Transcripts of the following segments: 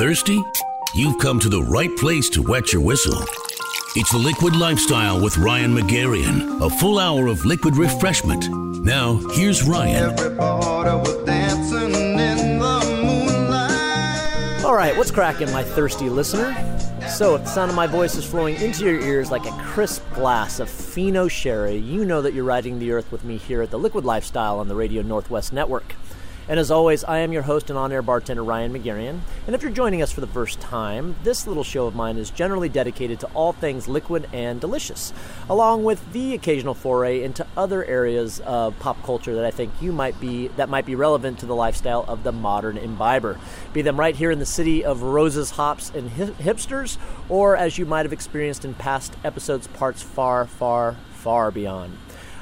thirsty? You've come to the right place to wet your whistle. It's the Liquid Lifestyle with Ryan Magarian, a full hour of liquid refreshment. Now, here's Ryan. All right, what's cracking, my thirsty listener? So, if the sound of my voice is flowing into your ears like a crisp glass of Fino Sherry, you know that you're riding the earth with me here at the Liquid Lifestyle on the Radio Northwest Network. And as always, I am your host and on air bartender, Ryan Magarian. And if you're joining us for the first time, this little show of mine is generally dedicated to all things liquid and delicious, along with the occasional foray into other areas of pop culture that I think you might be that might be relevant to the lifestyle of the modern imbiber. Be them right here in the city of roses, hops, and hipsters, or as you might have experienced in past episodes, parts far, far, far beyond.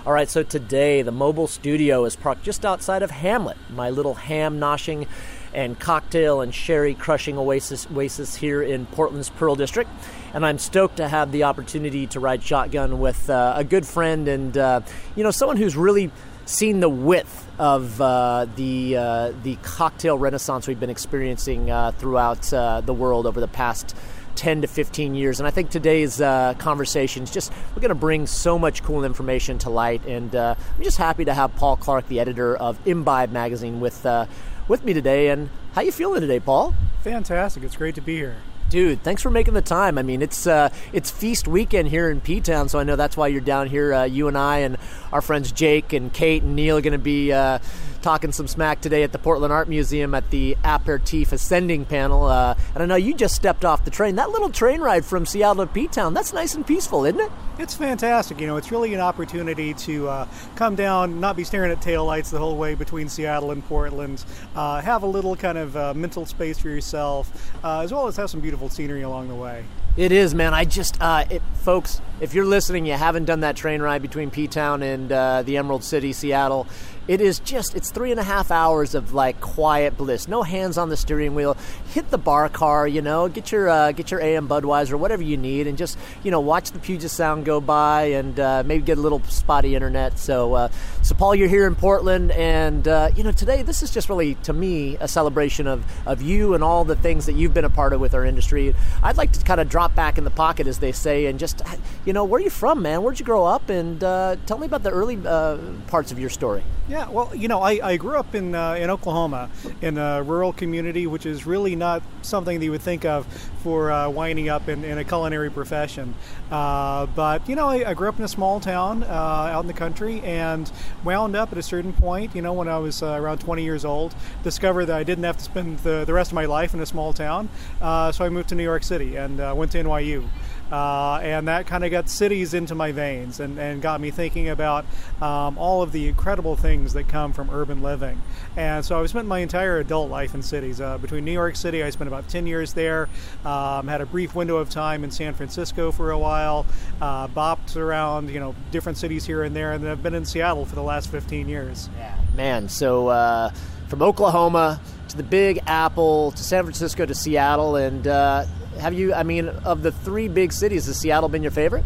All right, so today the mobile studio is parked just outside of Hamlet, my little ham noshing and cocktail and sherry crushing oasis, oasis here in Portland's Pearl District. And I'm stoked to have the opportunity to ride shotgun with uh, a good friend and, uh, you know, someone who's really seen the width of uh, the uh, the cocktail renaissance we've been experiencing uh, throughout uh, the world over the past 10 to 15 years. And I think today's uh, conversation is just, we're going to bring so much cool information to light. And uh, I'm just happy to have Paul Clarke, the editor of Imbibe magazine, with, uh, with me today. And how you feeling today, Paul? Fantastic. It's great to be here. Dude, thanks for making the time. I mean, it's uh, it's feast weekend here in P Town, so I know that's why you're down here. Uh, you and I and our friends Jake and Kate and Neil are going to be uh, talking some smack today at the Portland Art Museum at the Aperitif Ascending panel. Uh, and I know you just stepped off the train. That little train ride from Seattle to P Town, that's nice and peaceful, isn't it? It's fantastic. You know, it's really an opportunity to uh, come down, not be staring at taillights the whole way between Seattle and Portland, uh, have a little kind of uh, mental space for yourself, uh, as well as have some beautiful scenery along the way. It is, man. I just, uh, it, folks, if you're listening, you haven't done that train ride between P Town and uh, the Emerald City, Seattle it is just, it's three and a half hours of like quiet bliss. No hands on the steering wheel. Hit the bar car, you know, get your uh, get your AM Budweiser, whatever you need, and just, you know, watch the Puget Sound go by and uh, maybe get a little spotty internet. So, uh, so Paul, you're here in Portland, and, uh, you know, today this is just really, to me, a celebration of, of you and all the things that you've been a part of with our industry. I'd like to kind of drop back in the pocket, as they say, and just, you know, where are you from, man? Where'd you grow up? And uh, tell me about the early uh, parts of your story. Yeah, well, you know, I, I grew up in uh, in Oklahoma in a rural community, which is really not something that you would think of for uh, winding up in, in, a culinary profession. Uh, but you know, I, I, grew up in a small town uh, out in the country, and wound up at a certain point. You know, when I was uh, around 20 years old, discovered that I didn't have to spend the, the rest of my life in a small town, uh, so I moved to New York City and went to NYU. Uh, and that kind of got cities into my veins and, and got me thinking about um, all of the incredible things that come from urban living. And so I've spent my entire adult life in cities. Uh, between New York City, I spent about 10 years there, um, had a brief window of time in San Francisco for a while, uh, bopped around, you know, different cities here and there, and then I've been in Seattle for the last 15 years. Yeah, man. So uh, from Oklahoma to the Big Apple to San Francisco to Seattle, and uh, have you? I mean, of the three big cities, has Seattle been your favorite?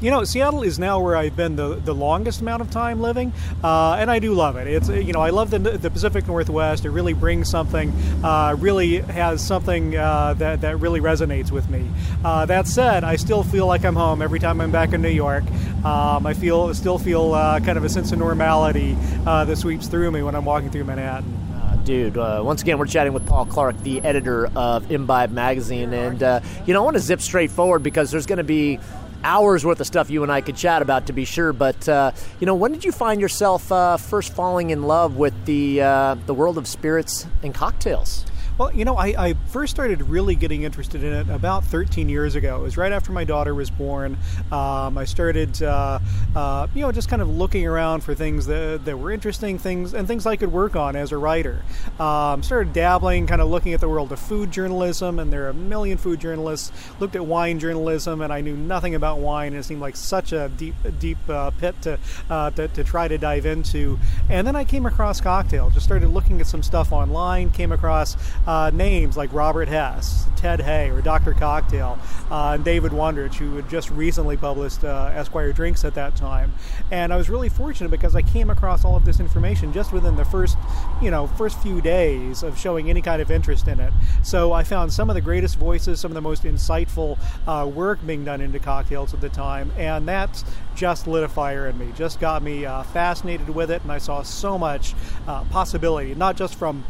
You know, Seattle is now where I've been the, the longest amount of time living, uh, and I do love it. It's you know I love the, the Pacific Northwest. It really brings something, uh, really has something uh, that that really resonates with me. Uh, that said, I still feel like I'm home every time I'm back in New York. Um, I feel still feel uh, kind of a sense of normality uh, that sweeps through me when I'm walking through Manhattan dude. Uh, once again, we're chatting with Paul Clarke, the editor of Imbibe Magazine. And, uh, you know, I want to zip straight forward because there's going to be hours worth of stuff you and I could chat about to be sure. But, uh, you know, when did you find yourself uh, first falling in love with the, uh, the world of spirits and cocktails? Well, you know, I, I, first started really getting interested in it about 13 years ago. It was right after my daughter was born. Um, I started, uh, uh, you know, just kind of looking around for things that, that were interesting, things and things I could work on as a writer. Um, started dabbling, kind of looking at the world of food journalism, and there are a million food journalists. Looked at wine journalism, and I knew nothing about wine. It seemed like such a deep, deep uh, pit to, uh, to, to try to dive into. And then I came across cocktail. Just started looking at some stuff online. Came across uh, names like Robert Hess, Ted Haigh, or Dr. Cocktail, uh, and David Wondrich, who had just recently published uh, Esquire Drinks at that time. And I was really fortunate because I came across all of this information just within the first, you know, first few days of showing any kind of interest in it. So I found some of the greatest voices, some of the most insightful uh, work being done into cocktails at the time, and that just lit a fire in me, just got me uh, fascinated with it, and I saw so much uh, possibility, not just from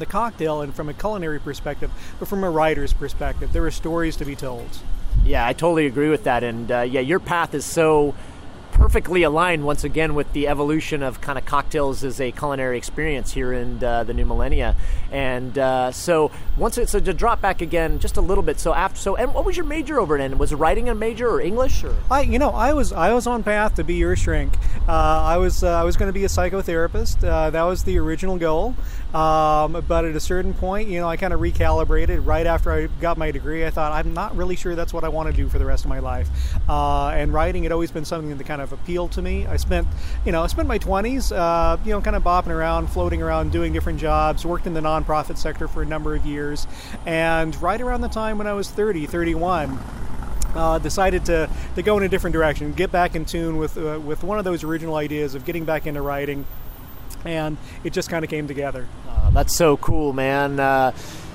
the cocktail and from a culinary perspective, but from a writer's perspective. There are stories to be told. Yeah, I totally agree with that. And uh, yeah, your path is so perfectly aligned once again with the evolution of kind of cocktails as a culinary experience here in uh, the new millennia. And uh, so once it, so to drop back again just a little bit. So after so and what was your major over it? was writing a major or English or? I you know I was I was on path to be your shrink. Uh, I was uh, I was going to be a psychotherapist. Uh, that was the original goal. Um, but at a certain point, you know, I kind of recalibrated right after I got my degree. I thought I'm not really sure that's what I want to do for the rest of my life. Uh, and writing had always been something that kind of appealed to me. I spent, you know, I spent my 20s, uh, you know, kind of bopping around, floating around, doing different jobs. Worked in the nonprofit sector for a number of years, and right around the time when I was 30, 31. Uh, decided to, to go in a different direction, get back in tune with uh, with one of those original ideas of getting back into writing, and it just kind of came together. That's so cool, man. Uh,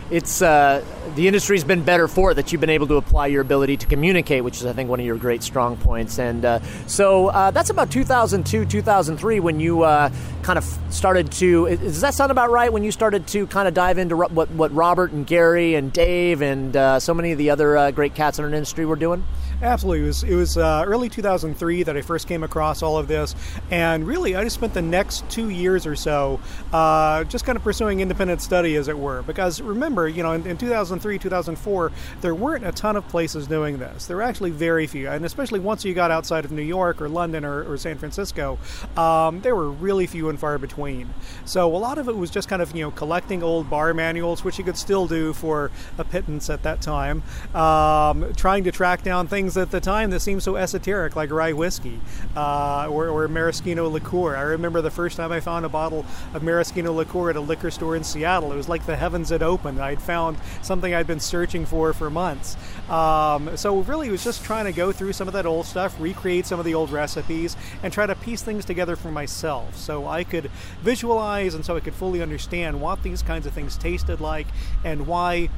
it's uh, the industry's been better for it that you've been able to apply your ability to communicate, which is I think one of your great strong points. And uh, so uh, that's about 2002, 2003 when you uh, kind of started to. Does that sound about right? When you started to kind of dive into what what Robert and Gary and Dave and uh, so many of the other uh, great cats in our industry were doing. Absolutely. It was, it was uh, early 2003 that I first came across all of this. And really, I just spent the next two years or so uh, just kind of pursuing independent study, as it were. Because remember, you know, in, in, 2003, 2004, there weren't a ton of places doing this. There were actually very few. And especially once you got outside of New York or London or, or San Francisco, um, there were really few and far between. So a lot of it was just kind of, you know, collecting old bar manuals, which you could still do for a pittance at that time, um, trying to track down things things at the time that seemed so esoteric, like rye whiskey uh, or, or maraschino liqueur. I remember the first time I found a bottle of maraschino liqueur at a liquor store in Seattle. It was like the heavens had opened. I'd found something I'd been searching for for months. Um, so really, it was just trying to go through some of that old stuff, recreate some of the old recipes, and try to piece things together for myself, so I could visualize and so I could fully understand what these kinds of things tasted like and why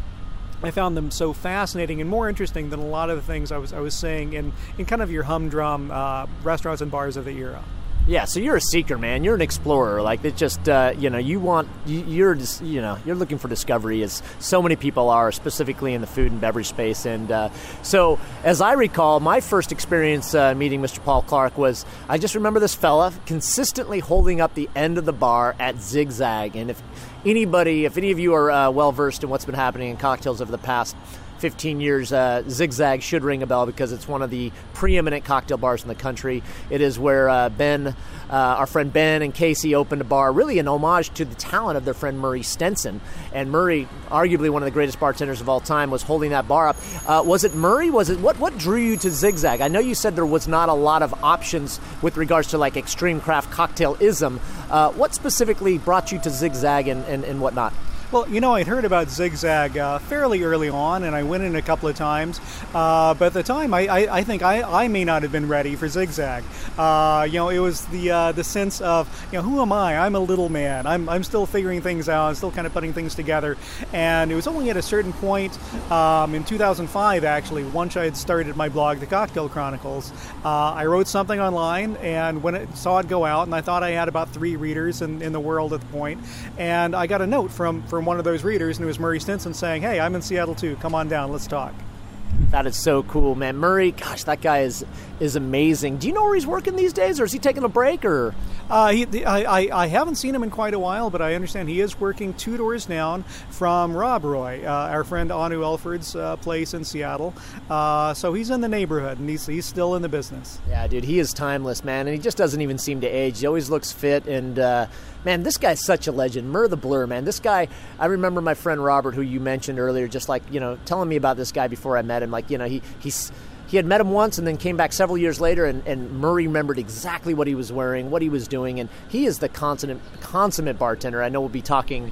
I found them so fascinating and more interesting than a lot of the things I was I was saying in, in kind of your humdrum uh, restaurants and bars of the era. Yeah, so you're a seeker, man. You're an explorer. Like it just, uh, you know, you want, you, are just, you know, you're looking for discovery, as so many people are, specifically in the food and beverage space. And uh, so, as I recall, my first experience uh, meeting Mr. Paul Clarke was, I just remember this fella consistently holding up the end of the bar at Zigzag. And if anybody, if any of you are uh, well versed in what's been happening in cocktails over the past 15 years, uh, Zigzag should ring a bell because it's one of the preeminent cocktail bars in the country. It is where uh, Ben, uh, our friend Ben and Casey opened a bar, really an homage to the talent of their friend Murray Stenson. And Murray, arguably one of the greatest bartenders of all time, was holding that bar up. Uh, was it Murray? Was it what? What drew you to Zigzag? I know you said there was not a lot of options with regards to like extreme craft cocktailism. Uh, what specifically brought you to Zigzag and, and, and whatnot? Well, you know, I'd heard about Zigzag uh, fairly early on, and I went in a couple of times. Uh, but at the time, I, I, I, think I, I may not have been ready for Zigzag. Uh, you know, it was the uh, the sense of, you know, who am I? I'm a little man. I'm, I'm still figuring things out. I'm still kind of putting things together. And it was only at a certain point um, in 2005, actually, once I had started my blog, The Cocktail Chronicles, uh, I wrote something online, and when it saw it go out, and I thought I had about three readers in, in the world at the point, and I got a note from from from one of those readers, and it was Murray Stenson saying, "Hey, I'm in Seattle too. Come on down. Let's talk." That is so cool, man. Murray, gosh, that guy is is amazing. Do you know where he's working these days, or is he taking a break, or? Uh, he, I, I, haven't seen him in quite a while, but I understand he is working two doors down from Rob Roy, uh, our friend Anu Elford's uh, place in Seattle. Uh, so he's in the neighborhood, and he's, he's still in the business. Yeah, dude, he is timeless, man, and he just doesn't even seem to age. He always looks fit, and uh, man, this guy's such a legend. Mur the Blur, man. This guy, I remember my friend Robert, who you mentioned earlier, just like you know, telling me about this guy before I met him. Like you know, he he's he had met him once and then came back several years later, and, and Murray remembered exactly what he was wearing, what he was doing, and he is the consummate, consummate bartender. I know we'll be talking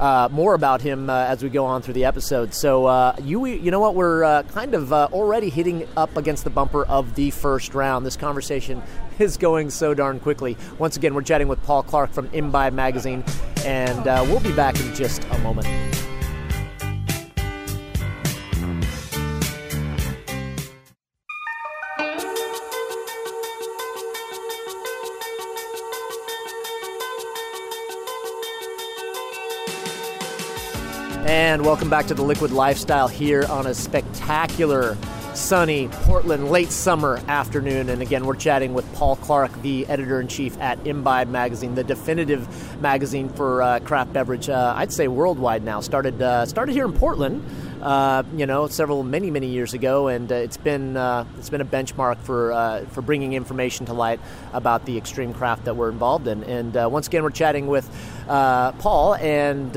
uh, more about him uh, as we go on through the episode. So uh, you you know what we're uh, kind of uh, already hitting up against the bumper of the first round. This conversation is going so darn quickly. Once again, we're chatting with Paul Clarke from Imbibe Magazine, and we'll be back in just a moment. Welcome back to the Liquid Lifestyle here on a spectacular, sunny Portland late summer afternoon. And again, we're chatting with Paul Clarke, the editor in chief at Imbibe Magazine, the definitive magazine for uh, craft beverage. Uh, I'd say worldwide now. Started uh, started here in Portland. Uh, you know, several many many years ago, and uh, it's been uh, it's been a benchmark for for bringing information to light about the extreme craft that we're involved in. And once again, we're chatting with Paul, and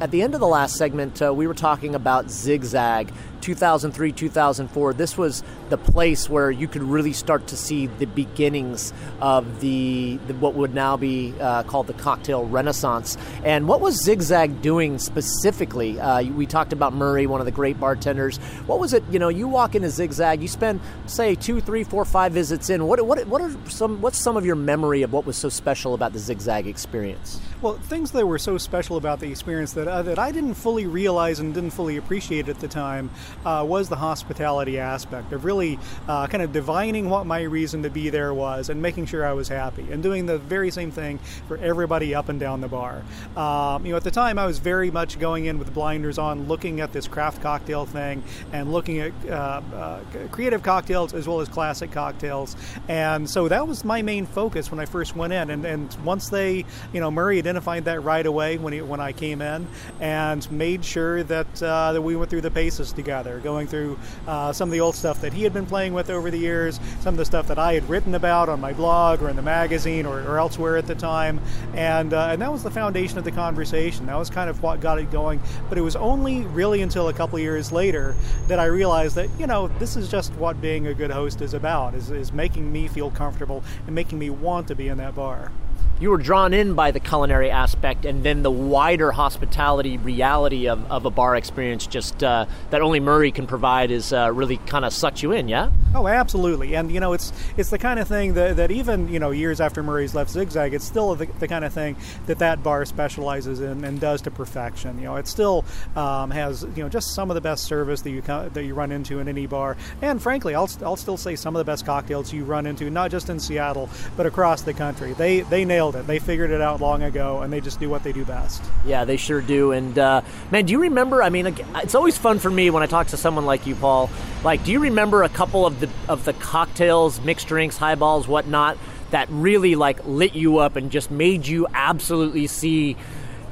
at the end of the last segment, we were talking about Zigzag. 2003, 2004, this was the place where you could really start to see the beginnings of the, the what would now be uh, called the cocktail renaissance. And what was Zigzag doing specifically? Uh, we talked about Murray, one of the great bartenders. What was it? You know, you walk into Zigzag, you spend say two, three, four, five visits in. What what what are some what's some of your memory of what was so special about the Zigzag experience? Well, things that were so special about the experience that uh, that I didn't fully realize and didn't fully appreciate at the time uh, was the hospitality aspect of really uh, kind of divining what my reason to be there was and making sure I was happy and doing the very same thing for everybody up and down the bar. Um, you know, at the time I was very much going in with blinders on, looking at this craft cocktail thing and looking at uh, uh, creative cocktails as well as classic cocktails, and so that was my main focus when I first went in. And, and once they, you know, Murray identified that right away when he, when I came in and made sure that uh, that we went through the paces together going through uh, some of the old stuff that he had been playing with over the years, some of the stuff that I had written about on my blog or in the magazine or, or elsewhere at the time, and uh, and that was the foundation of the conversation. That was kind of what got it going. But it was only really until a couple years later that I realized that you know this is just what being a good host is about: is, is making me feel comfortable and making me want to be in that bar you were drawn in by the culinary aspect and then the wider hospitality reality of, of a bar experience just uh, that only Murray can provide is uh, really kind of sucked you in, yeah? Oh, absolutely. And, you know, it's it's the kind of thing that, that even, you know, years after Murray's left Zigzag, it's still the, the kind of thing that that bar specializes in and does to perfection. You know, it still um, has, you know, just some of the best service that you that you run into in any bar. And frankly, I'll, I'll still say some of the best cocktails you run into, not just in Seattle, but across the country. They, they nail nailed it. They figured it out long ago, and they just do what they do best. Yeah, they sure do. And uh, man, do you remember? I mean, it's always fun for me when I talk to someone like you, Paul. Like, do you remember a couple of the of the cocktails, mixed drinks, highballs, whatnot, that really like lit you up and just made you absolutely see?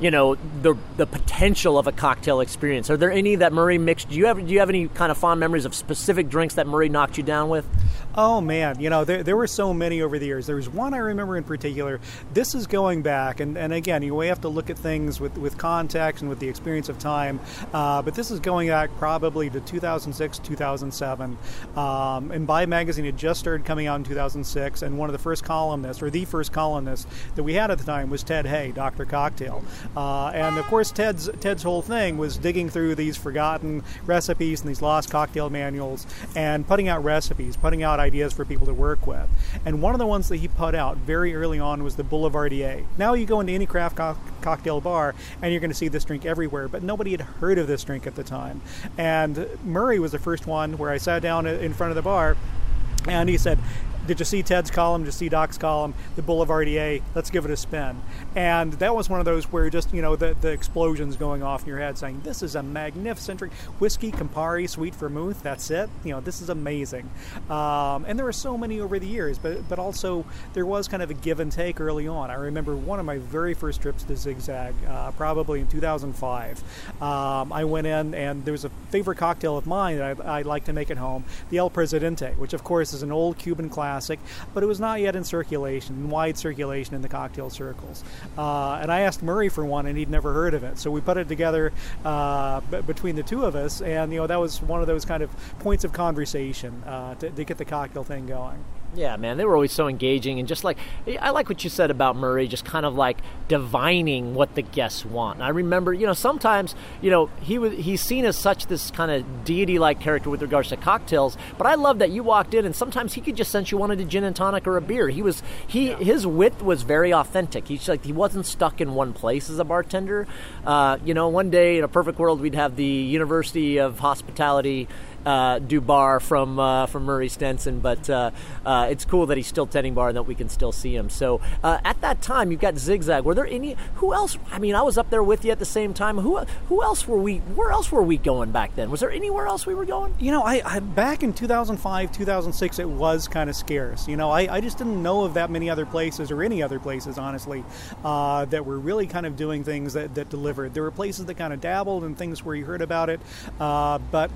you know the the potential of a cocktail experience. Are there any that Murray mixed? Do you have do you have any kind of fond memories of specific drinks that Murray knocked you down with? Oh man, you know there, there were so many over the years. There was one I remember in particular. This is going back, and, and again, you have to look at things with, with context and with the experience of time. Uh, but this is going back probably to 2006, 2007. Um, Imbibe Magazine had just started coming out in 2006, and one of the first columnists, or the first columnist that we had at the time, was Ted Haigh, Doctor Cocktail. Uh, and of course, Ted's Ted's whole thing was digging through these forgotten recipes and these lost cocktail manuals and putting out recipes, putting out ideas for people to work with. And one of the ones that he put out very early on was the Boulevardier. Now you go into any craft co- cocktail bar and you're going to see this drink everywhere, but nobody had heard of this drink at the time. And Murray was the first one where I sat down in front of the bar and he said, did you see Ted's column? Did you see Doc's column? The Boulevardier. Let's give it a spin. And that was one of those where just you know the the explosions going off in your head, saying this is a magnificent drink. Whiskey, Campari, sweet vermouth. That's it. You know this is amazing. Um, and there were so many over the years, but but also there was kind of a give and take early on. I remember one of my very first trips to Zigzag, uh, probably in 2005. Um, I went in and there was a favorite cocktail of mine that I, I like to make at home, the El Presidente, which of course is an old Cuban classic classic, but it was not yet in circulation, in wide circulation in the cocktail circles. Uh, and I asked Murray for one, and he'd never heard of it. So we put it together uh, b- between the two of us, and you know that was one of those kind of points of conversation uh, to, to, get the cocktail thing going. Yeah, man, they were always so engaging and just like I like what you said about Murray, just kind of like divining what the guests want. And I remember, you know, sometimes, you know, he was he's seen as such this kind of deity-like character with regards to cocktails, but I love that you walked in and sometimes he could just sense you wanted a gin and tonic or a beer. He was he yeah. his wit was very authentic. He's like he wasn't stuck in one place as a bartender. Uh, you know, one day in a perfect world we'd have the University of Hospitality uh, do bar from uh, from Murray Stenson, but uh, uh, it's cool that he's still tending bar and that we can still see him. So uh, at that time, you've got Zigzag. Were there any? Who else? I mean, I was up there with you at the same time. Who who else were we? Where else were we going back then? Was there anywhere else we were going? You know, I, I back in 2005, 2006, it was kind of scarce. You know, I, I just didn't know of that many other places or any other places, honestly, uh, that were really kind of doing things that, that delivered. There were places that kind of dabbled and things where you heard about it, but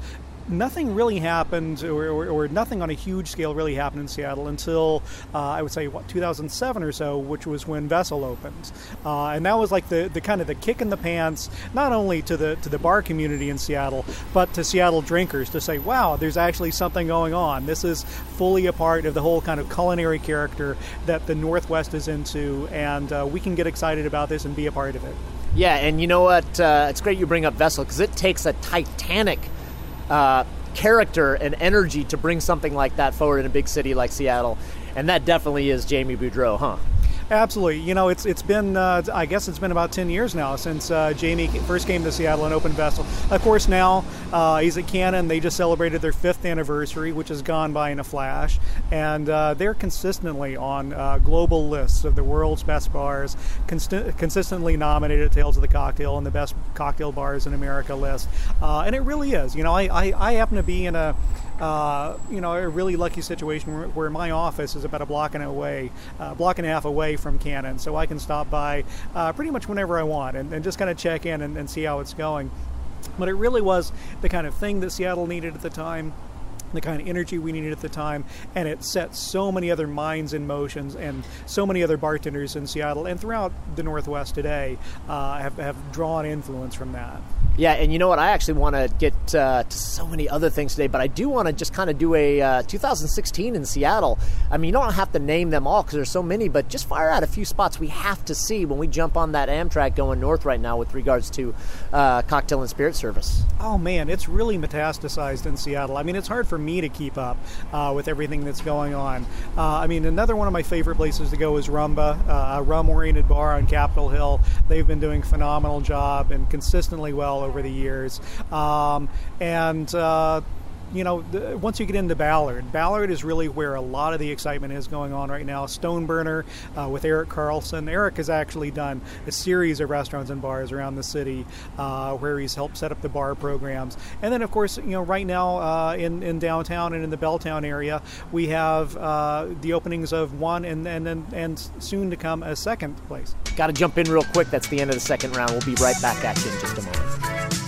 nothing really happened, or, or, or, nothing on a huge scale really happened in Seattle until uh, I would say what 2007 or so, which was when Vessel opened, uh, and that was like the, the kind of the kick in the pants, not only to the to the bar community in Seattle, but to Seattle drinkers to say, wow, there's actually something going on. This is fully a part of the whole kind of culinary character that the Northwest is into, and uh, we can get excited about this and be a part of it. Yeah, and you know what? Uh, it's great you bring up Vessel because it takes a Titanic uh, character and energy to bring something like that forward in a big city like Seattle. And that definitely is Jamie Boudreau, huh? Absolutely. You know, it's it's been uh, I guess it's been about ten years now since uh, Jamie first came to Seattle and opened Vessel. Of course, now uh, he's at Canon. They just celebrated their fifth anniversary, which has gone by in a flash, and uh, they're consistently on uh, global lists of the world's best bars, consistently nominated at Tales of the Cocktail and the best cocktail bars in America list. Uh, and it really is. You know, I, I, I happen to be in a uh, you know, a really lucky situation where, where, my office is about a block and away, uh, block and a half away from Canon, so I can stop by uh, pretty much whenever I want and, and just kind of check in and, and see how it's going. But it really was the kind of thing that Seattle needed at the time the kind of energy we needed at the time, and it set so many other minds in motions, and so many other bartenders in Seattle and throughout the Northwest today uh, have, have drawn influence from that. Yeah, and you know what? I actually want to get uh, to so many other things today, but I do want to just kind of do a uh, 2016 in Seattle. I mean, you don't have to name them all because there's so many, but just fire out a few spots we have to see when we jump on that Amtrak going north right now with regards to uh, cocktail and spirit service. Oh man, it's really metastasized in Seattle. I mean, it's hard for me to keep up uh, with everything that's going on. Uh, I mean, another one of my favorite places to go is Rumba, uh, a rum-oriented bar on Capitol Hill. They've been doing a phenomenal job and consistently well over the years. Um, and uh, you know, the, once you get into Ballard, Ballard is really where a lot of the excitement is going on right now. Stoneburner uh, with Eric Carlson. Eric has actually done a series of restaurants and bars around the city uh, where he's helped set up the bar programs. And then, of course, you know, right now uh, in, in downtown and in the Belltown area, we have uh, the openings of one and and and, and soon to come a second place. Got to jump in real quick. That's the end of the second round. We'll be right back at you in just a moment.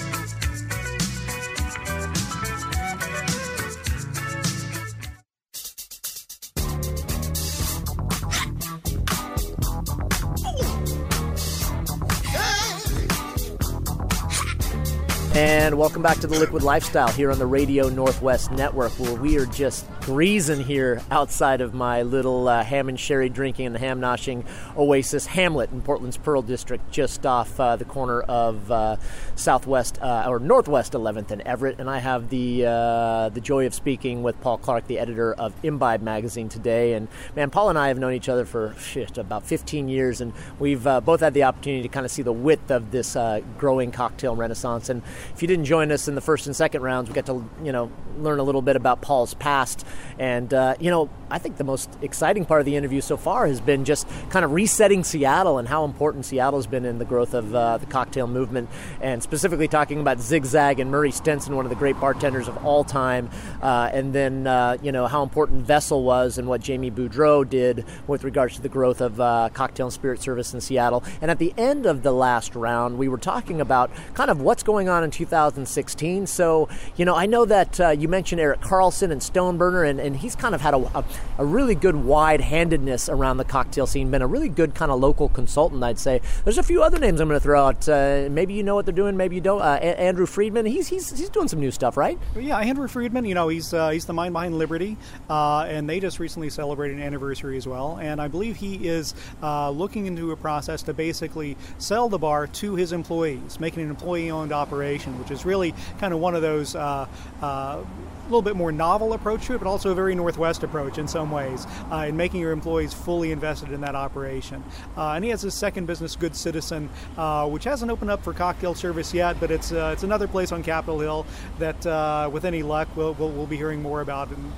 And welcome back to the Liquid Lifestyle here on the Radio Northwest Network, where we are just greasing here outside of my little uh, ham and sherry drinking and ham noshing oasis Hamlet in Portland's Pearl District, just off uh, the corner of uh, Southwest uh, or Northwest 11th and Everett. And I have the uh, the joy of speaking with Paul Clarke, the editor of Imbibe magazine today. And man, Paul and I have known each other for shit, about 15 years, and we've uh, both had the opportunity to kind of see the width of this growing cocktail renaissance. And if you didn't join us in the first and second rounds, we got to you know learn a little bit about Paul's past. And uh, you know, I think the most exciting part of the interview so far has been just kind of resetting Seattle and how important Seattle's been in the growth of uh, the cocktail movement, and specifically talking about Zigzag and Murray Stenson, one of the great bartenders of all time, uh, and then uh, you know how important Vessel was and what Jamie Boudreau did with regards to the growth of uh, cocktail and spirit service in Seattle. And at the end of the last round, we were talking about kind of what's going on in 2016. So you know, I know that uh, you mentioned Eric Carlson and Stoneburner, and, and he's kind of had a, a, a really good wide handedness around the cocktail scene. Been a really good kind of local consultant, I'd say. There's a few other names I'm going to throw out. Uh, maybe you know what they're doing, maybe you don't. Uh, a- Andrew Friedman, he's, he's he's doing some new stuff, right? Yeah, Andrew Friedman. You know, he's uh, he's the mind behind Liberty, uh, and they just recently celebrated an anniversary as well. And I believe he is uh, looking into a process to basically sell the bar to his employees, making an employee-owned operation, which is really kind of one of those uh, uh, little bit more novel approach to it, but also a very Northwest approach in some ways, uh, in making your employees fully invested in that operation. Uh, and he has his second business, Good Citizen, uh, which hasn't opened up for cocktail service yet, but it's uh, it's another place on Capitol Hill that, uh, with any luck, we'll, we'll, we'll be hearing more about. In,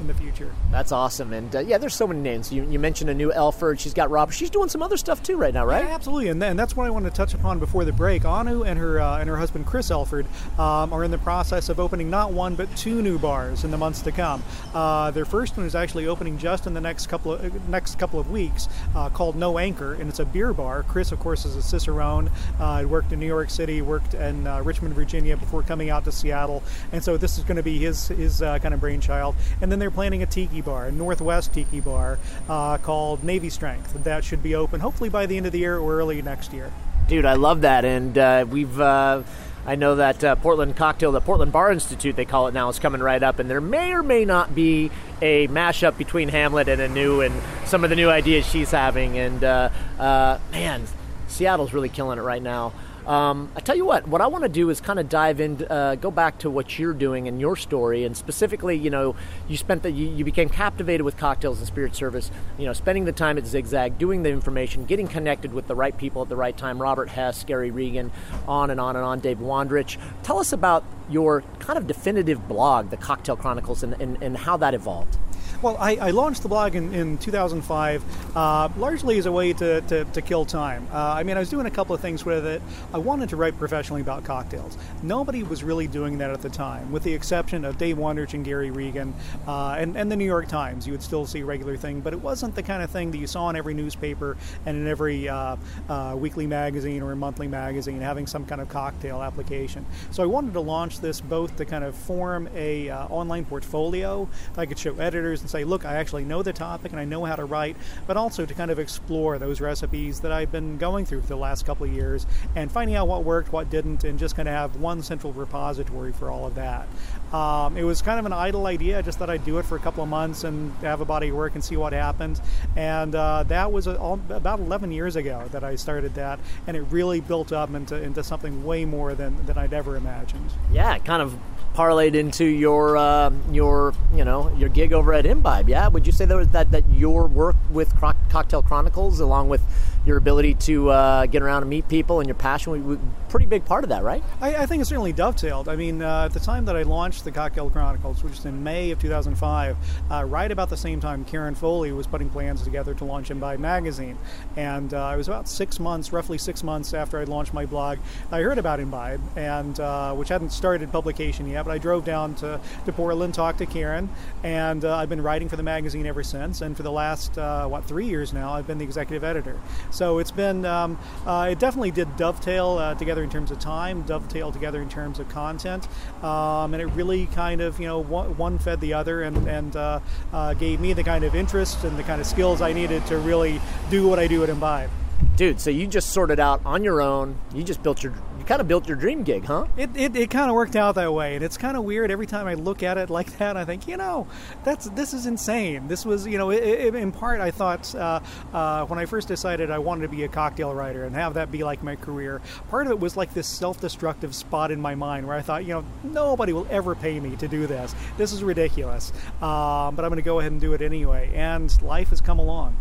in the future. That's awesome, and uh, yeah, there's so many names. You, you, mentioned Anu Elford. She's got Rob. She's doing some other stuff too right now, right? Yeah, absolutely, and, and that's what I wanted to touch upon before the break. Anu and her uh, and her husband Chris Elford um, are in the process of opening not one but two new bars in the months to come. Uh, their first one is actually opening just in the next couple of next couple of weeks, uh, called No Anchor, and it's a beer bar. Chris, of course, is a Cicerone. Uh, worked in New York City, worked in uh, Richmond, Virginia before coming out to Seattle, and so this is going to be his his uh, kind of brainchild. And then they're planning a tiki bar, a Northwest Tiki bar uh, called Navy Strength. That should be open hopefully by the end of the year or early next year. Dude, I love that, and uh, we've. Uh, I know that uh, Portland Cocktail, the Portland Bar Institute, they call it now, is coming right up, and there may or may not be a mashup between Hamlet and Anu and some of the new ideas she's having. And uh, uh, man, Seattle's really killing it right now. Um, I tell you what, what I want to do is kind of dive in, uh, go back to what you're doing in your story, and specifically, you know, you spent the, you, you, became captivated with cocktails and spirit service. You know, spending the time at Zigzag, doing the information, getting connected with the right people at the right time. Robert Hess, Gary Regan, on and on and on. Dave Wondrich, Tell us about your kind of definitive blog, the Cocktail Chronicles, and, and, and how that evolved. Well, I, I, launched the blog in, in 2005 uh, largely as a way to, to, to kill time. Uh, I mean, I was doing a couple of things with it. I wanted to write professionally about cocktails. Nobody was really doing that at the time, with the exception of Dave Wondrich and Gary Regan uh, and, and the New York Times. You would still see a regular thing, but it wasn't the kind of thing that you saw in every newspaper and in every uh, uh, weekly magazine or monthly magazine having some kind of cocktail application. So I wanted to launch this both to kind of form a uh, online portfolio that I could show editors and say, look, I actually know the topic and I know how to write, but also to kind of explore those recipes that I've been going through for the last couple of years and finding out what worked, what didn't, and just kind of have one central repository for all of that. Um, it was kind of an idle idea. I just thought I'd do it for a couple of months and have a body of work and see what happens. And uh, that was all, about 11 years ago that I started that, and it really built up into, into something way more than, than I'd ever imagined. Yeah, kind of parlayed into your uh, your you know your gig over at Imbibe. Yeah, would you say that that that your work with Cocktail Chronicles, along with your ability to uh, get around and meet people and your passion, was pretty big part of that, right? I, I think it certainly dovetailed. I mean, uh, at the time that I launched the Cocktail Chronicles, which was in May of 2005, uh, right about the same time Karen Foley was putting plans together to launch Imbibe magazine, and uh, it was about six months, roughly six months after I launched my blog, I heard about Imbibe, and uh, which hadn't started publication yet but I drove down to, to Portland, talked to Karen, and uh, I've been writing for the magazine ever since. And for the last, uh, what, three years now, I've been the executive editor. So it's been, um, uh, it definitely did dovetail uh, together in terms of time, dovetail together in terms of content, um, and it really kind of, you know, one, fed the other and, and uh, uh, gave me the kind of interest and the kind of skills I needed to really do what I do at Imbibe. Dude, so you just sorted out on your own. You just built your kind of built your dream gig, huh? It, it, it kind of worked out that way, and it's kind of weird. Every time I look at it like that, I think, you know, that's this is insane. This was, you know, it, it, in part, I thought uh, uh, when I first decided I wanted to be a cocktail writer and have that be like my career. Part of it was like this self-destructive spot in my mind where I thought, you know, nobody will ever pay me to do this. This is ridiculous, um, but I'm going to go ahead and do it anyway. And life has come along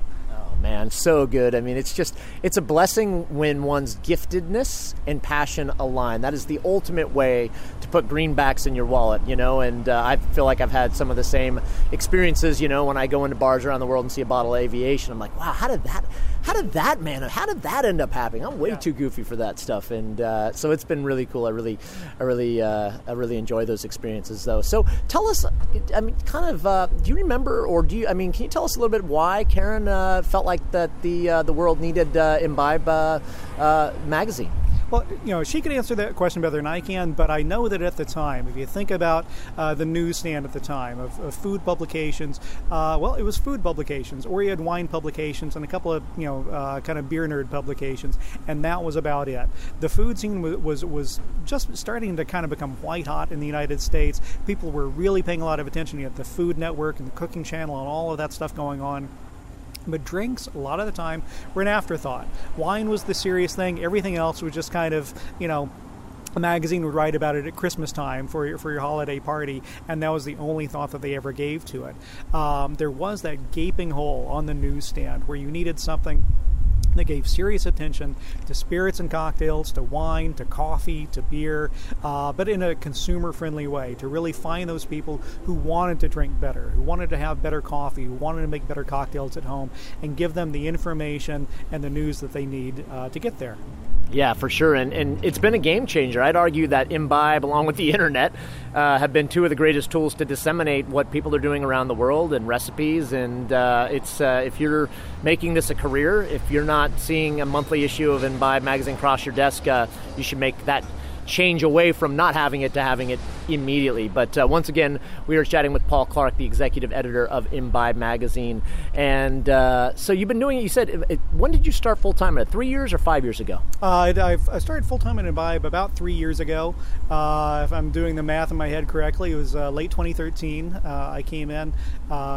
man, so good. I mean, it's just it's a blessing when one's giftedness and passion align. That is the ultimate way to put greenbacks in your wallet, you know. And uh, I feel like I've had some of the same experiences, you know, when I go into bars around the world and see a bottle of aviation. I'm like, wow, how did that? How did that man? How did that end up happening? I'm way yeah. too goofy for that stuff, and uh, so it's been really cool. I really, I really, uh, I really enjoy those experiences, though. So tell us, I mean, kind of, uh, do you remember, or do you? I mean, can you tell us a little bit why Karen uh, felt like that the uh, the world needed uh, Imbibe magazine? Well, you know, she could answer that question better than I can, but I know that at the time, if you think about uh, the newsstand at the time of, of food publications, uh, well, it was food publications, or you had wine publications and a couple of, you know, uh, kind of beer nerd publications, and that was about it. The food scene was, was, was just starting to kind of become white hot in the United States. People were really paying a lot of attention. You had the Food Network and the Cooking Channel and all of that stuff going on. But drinks, a lot of the time, were an afterthought. Wine was the serious thing. Everything else was just kind of, you know, a magazine would write about it at Christmas time for your, for your holiday party, and that was the only thought that they ever gave to it. Um, there was that gaping hole on the newsstand where you needed something that gave serious attention to spirits and cocktails, to wine, to coffee, to beer, uh, but in a consumer friendly way to really find those people who wanted to drink better, who wanted to have better coffee, who wanted to make better cocktails at home, and give them the information and the news that they need uh, to get there. Yeah, for sure. And, and it's been a game changer. I'd argue that Imbibe, along with the internet, uh, have been two of the greatest tools to disseminate what people are doing around the world and recipes. And uh, it's uh, if you're making this a career, if you're not seeing a monthly issue of Imbibe magazine cross your desk, uh, you should make that change away from not having it to having it immediately. But uh, once again, we were chatting with Paul Clarke, the executive editor of Imbibe magazine. And uh, so you've been doing it, you said, it, when did you start full time? Three years or five years ago? Uh, i started full time in Imbibe about three years ago. Uh, if I'm doing the math in my head correctly, it was uh, late 2013. Uh, I came in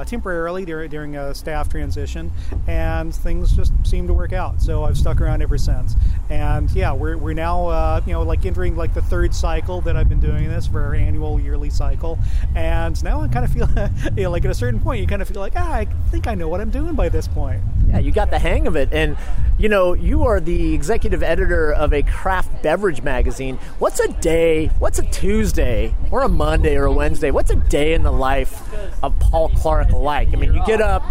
temporarily during, during a staff transition, and things just seemed to work out. So I've stuck around ever since. And yeah, we're, we're now, you know, like entering like the third cycle that I've been doing this for our annual yearly cycle, and now I kind of feel you know, like at a certain point you kind of feel like ah, I think I know what I'm doing by this point. Yeah, you got the hang of it, and you know you are the executive editor of a craft beverage magazine. What's a day? What's a Tuesday or a Monday or a Wednesday? What's a day in the life of Paul Clarke like? I mean, you get up.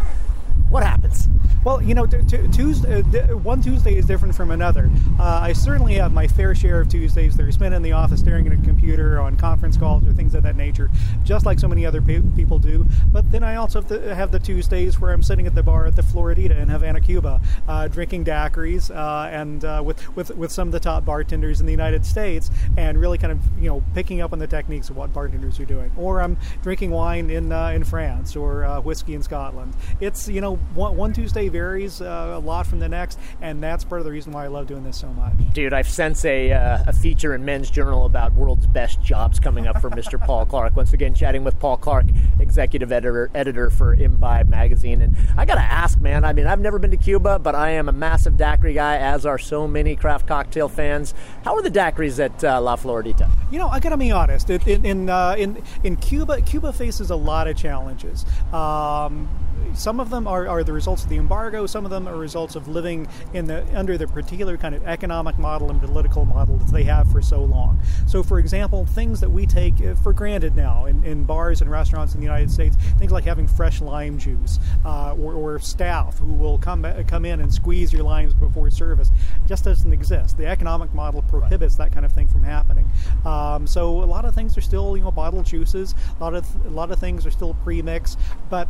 What happens? Well, you know, t- t- Tuesday, uh, one Tuesday is different from another. Uh, I certainly have my fair share of Tuesdays that are spent in the office staring at a computer on conference calls or things of that nature, just like so many other pe- people do. But then I also have the, have the, Tuesdays where I'm sitting at the bar at the Floridita in Havana, Cuba, uh, drinking daiquiris uh, and uh, with, with with some of the top bartenders in the United States, and really kind of you know picking up on the techniques of what bartenders are doing. Or I'm drinking wine in uh, in France or whiskey in Scotland. It's you know one, one Tuesday varies uh, a lot from the next, and that's part of the reason why I love doing this so much. Dude, I sense a, uh, a feature in Men's Journal about world's best jobs coming up for Mr. Paul Clarke. Once again, chatting with Paul Clarke, executive editor editor for Imbibe magazine. And I got to ask, man, I mean, I've never been to Cuba, but I am a massive daiquiri guy, as are so many craft cocktail fans. How are the daiquiris at uh, La Floridita? You know, I got to be honest. In in, uh, in in Cuba, Cuba faces a lot of challenges. Um, some of them are, are the results of the embargo. Some of them are results of living in the under the particular kind of economic model and political model that they have for so long. So, for example, things that we take uh, for granted now in, in bars and restaurants in the United States, things like having fresh lime juice uh, or, or, staff who will come uh, come in and squeeze your limes before service, just doesn't exist. The economic model prohibits that kind of thing from happening. Um, so, a lot of things are still you know bottled juices. A lot of a lot of things are still pre-mixed, but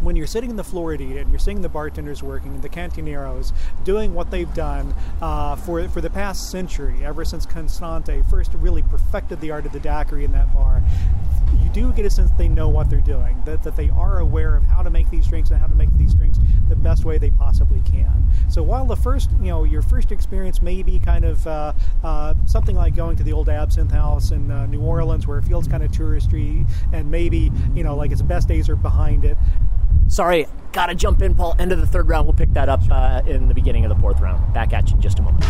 when you're sitting in the Floridita and you're seeing the bartenders working, the cantineros doing what they've done uh, for for the past century, ever since Constante first really perfected the art of the daiquiri in that bar, you do get a sense they know what they're doing, that, that they are aware of how to make these drinks and how to make these drinks the best way they possibly can. So while the first, you know, your first experience may be kind of uh, uh, something like going to the old Absinthe House in uh, New Orleans, where it feels kind of touristy, and maybe you know, like its best days are behind it. Sorry, gotta jump in, Paul. End of the third round. We'll pick that up uh, in the beginning of the fourth round. Back at you in just a moment.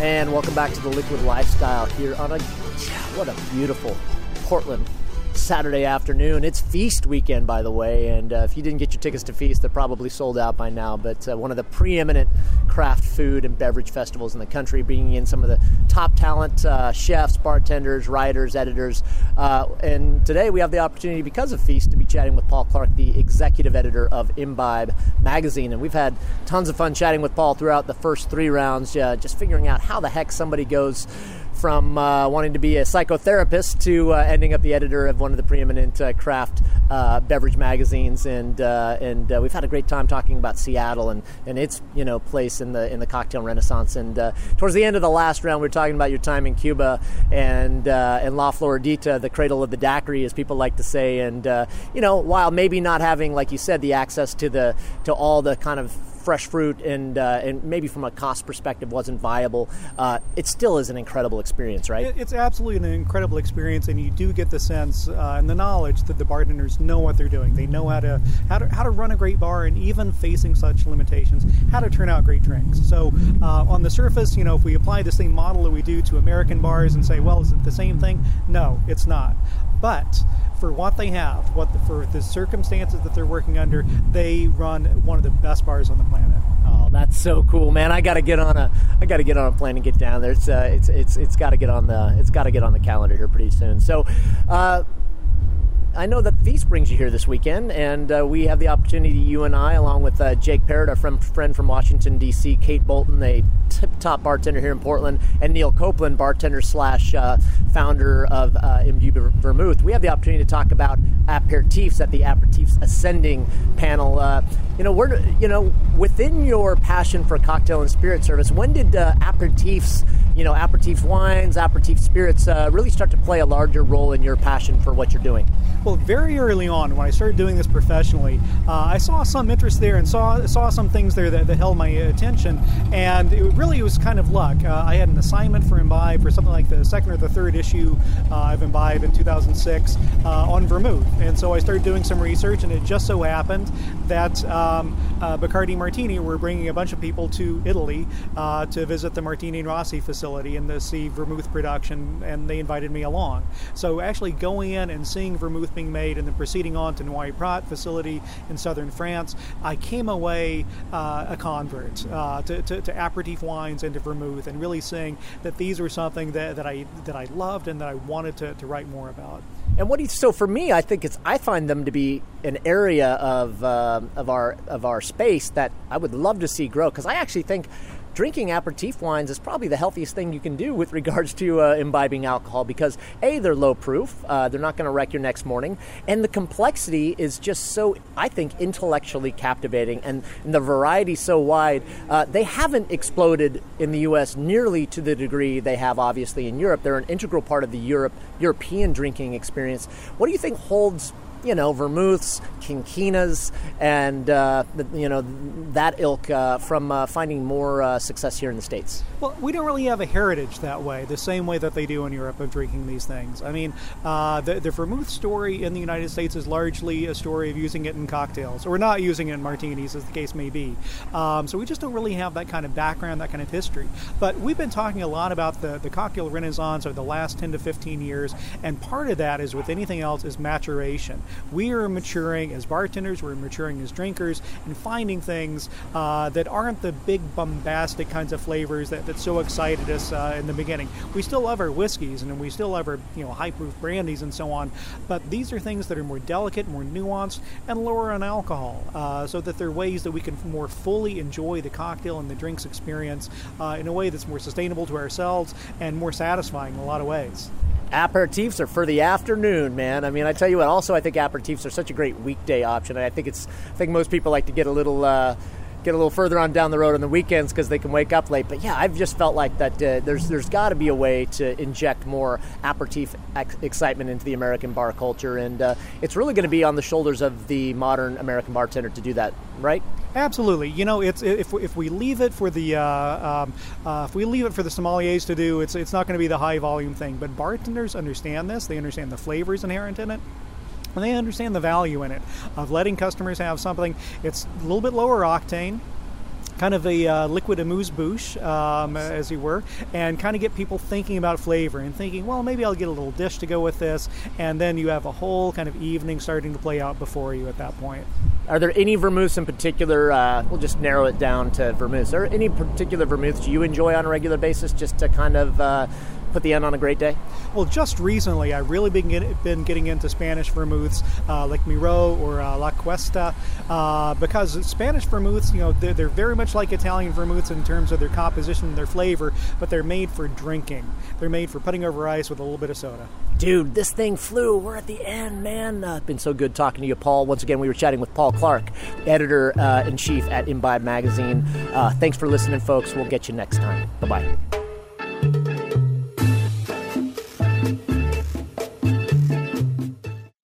And welcome back to the Liquid Lifestyle here on a what a beautiful Portland Saturday afternoon. It's Feast weekend, by the way, and uh, if you didn't get your tickets to Feast, they're probably sold out by now. But uh, one of the preeminent craft food and beverage festivals in the country, bringing in some of the top talent uh, chefs, bartenders, writers, editors. Uh, and today we have the opportunity, because of Feast, to be chatting with Paul Clarke, the executive editor of Imbibe magazine. And we've had tons of fun chatting with Paul throughout the first three rounds, uh, just figuring out how the heck somebody goes from uh, wanting to be a psychotherapist to uh, ending up the editor of one of the preeminent uh, craft uh, beverage magazines, and uh, and uh, we've had a great time talking about Seattle and, and its you know place in the in the cocktail renaissance. And towards the end of the last round, we were talking about your time in Cuba and and La Floridita, the cradle of the daiquiri, as people like to say. And you know, while maybe not having, like you said, the access to the to all the kind of fresh fruit and uh, and maybe from a cost perspective wasn't viable, uh, it still is an incredible experience, right? It's absolutely an incredible experience, and you do get the sense uh, and the knowledge that the bartenders know what they're doing. They know how to how to how to run a great bar, and even facing such limitations, how to turn out great drinks. So uh, on the surface, you know, if we apply the same model that we do to American bars and say, well, is it the same thing? No, it's not. But for what they have, what the, for the circumstances that they're working under, they run one of the best bars on the planet. Oh, that's so cool, man! I got to get on a I got to get on a plane and get down there. It's uh, it's it's it's got to get on the it's got to get on the calendar here pretty soon. So. Uh, I know that Feast brings you here this weekend, and uh, we have the opportunity, you and I, along with uh, Jake Parrott, our friend, friend from Washington, D.C., Kate Bolton, a tip top bartender here in Portland, and Neil Kopplin, bartender slash uh, founder of uh, Imbue Vermouth. We have the opportunity to talk about aperitifs at the Aperitifs Ascending panel. Uh, you know, we're, you know, within your passion for cocktail and spirit service, when did uh, aperitifs, you know, aperitif wines, aperitif spirits uh, really start to play a larger role in your passion for what you're doing? Well, very early on, when I started doing this professionally, uh, I saw some interest there and saw saw some things there that, that held my attention, and it really was kind of luck. Uh, I had an assignment for Imbibe for something like the second or the third issue uh, of Imbibe in 2006 uh, on vermouth, and so I started doing some research, and it just so happened that um, uh, Bacardi Martini were bringing a bunch of people to Italy to visit the Martini and Rossi facility and to see vermouth production, and they invited me along. So actually going in and seeing vermouth being made and then proceeding on to Noilly Prat facility in southern France, I came away uh, a convert uh, to, to, to, aperitif wines and to vermouth and really seeing that these were something that, that, I, that I loved and that I wanted to, to write more about. And what do you, so for me, I think it's I find them to be an area of uh, of our of our space that I would love to see grow because I actually think drinking aperitif wines is probably the healthiest thing you can do with regards to uh, imbibing alcohol because a they're low proof uh, they're not going to wreck your next morning and the complexity is just so i think intellectually captivating and, and the variety so wide uh, they haven't exploded in the us nearly to the degree they have obviously in europe. They're an integral part of the europe european drinking experience. What do you think holds you know, vermouths, quinquinas, and uh, you know that ilk uh, from uh, finding more uh, success here in the states. Well, we don't really have a heritage that way, the same way that they do in Europe of drinking these things. I mean, uh, the, the vermouth story in the United States is largely a story of using it in cocktails, or not using it in martinis, as the case may be. Um, so we just don't really have that kind of background, that kind of history. But we've been talking a lot about the, the cocktail renaissance of the last 10 to 15 years, and part of that is with anything else is maturation we are maturing as bartenders, we're maturing as drinkers, and finding things uh, that aren't the big bombastic kinds of flavors that, that so excited us uh, in the beginning. We still love our whiskeys and we still love our you know high proof brandies and so on, but these are things that are more delicate, more nuanced, and lower on alcohol, uh, so that they're ways that we can more fully enjoy the cocktail and the drinks experience uh, in a way that's more sustainable to ourselves and more satisfying in a lot of ways aperitifs are for the afternoon, man. I mean, I tell you what. Also, I think aperitifs are such a great weekday option. I think it's. I think most people like to get a little. Uh, get a little further on down the road on the weekends because they can wake up late. But yeah, I've just felt like that. Uh, there's there's got to be a way to inject more aperitif ex- excitement into the American bar culture, and uh, it's really going to be on the shoulders of the modern American bartender to do that, right? Absolutely. You know, it's if, if we leave it for the uh, um, uh, if we leave it for the sommeliers to do, it's it's not going to be the high volume thing. But bartenders understand this. They understand the flavors inherent in it. And they understand the value in it of letting customers have something. It's a little bit lower octane, kind of a uh, liquid amuse bouche, um, as you were, and kind of get people thinking about flavor and thinking, well, maybe I'll get a little dish to go with this, and then you have a whole kind of evening starting to play out before you at that point. Are there any vermouths in particular? Uh, we'll just narrow it down to vermouths. Are any particular vermouths you enjoy on a regular basis just to kind of uh, put the end on a great day? Well, just recently, I've really been, get, been getting into Spanish vermouths uh, like Miro or uh, La Cuesta uh, because Spanish vermouths, you know, they're, they're, very much like Italian vermouths in terms of their composition and their flavor, but they're made for drinking. They're made for putting over ice with a little bit of soda. Dude, this thing flew. We're at the end, man. Uh, been so good talking to you, Paul. Once again, we were chatting with Paul Clarke, editor uh, in chief at Imbibe Magazine. Uh, thanks for listening, folks. We'll get you next time. Bye bye.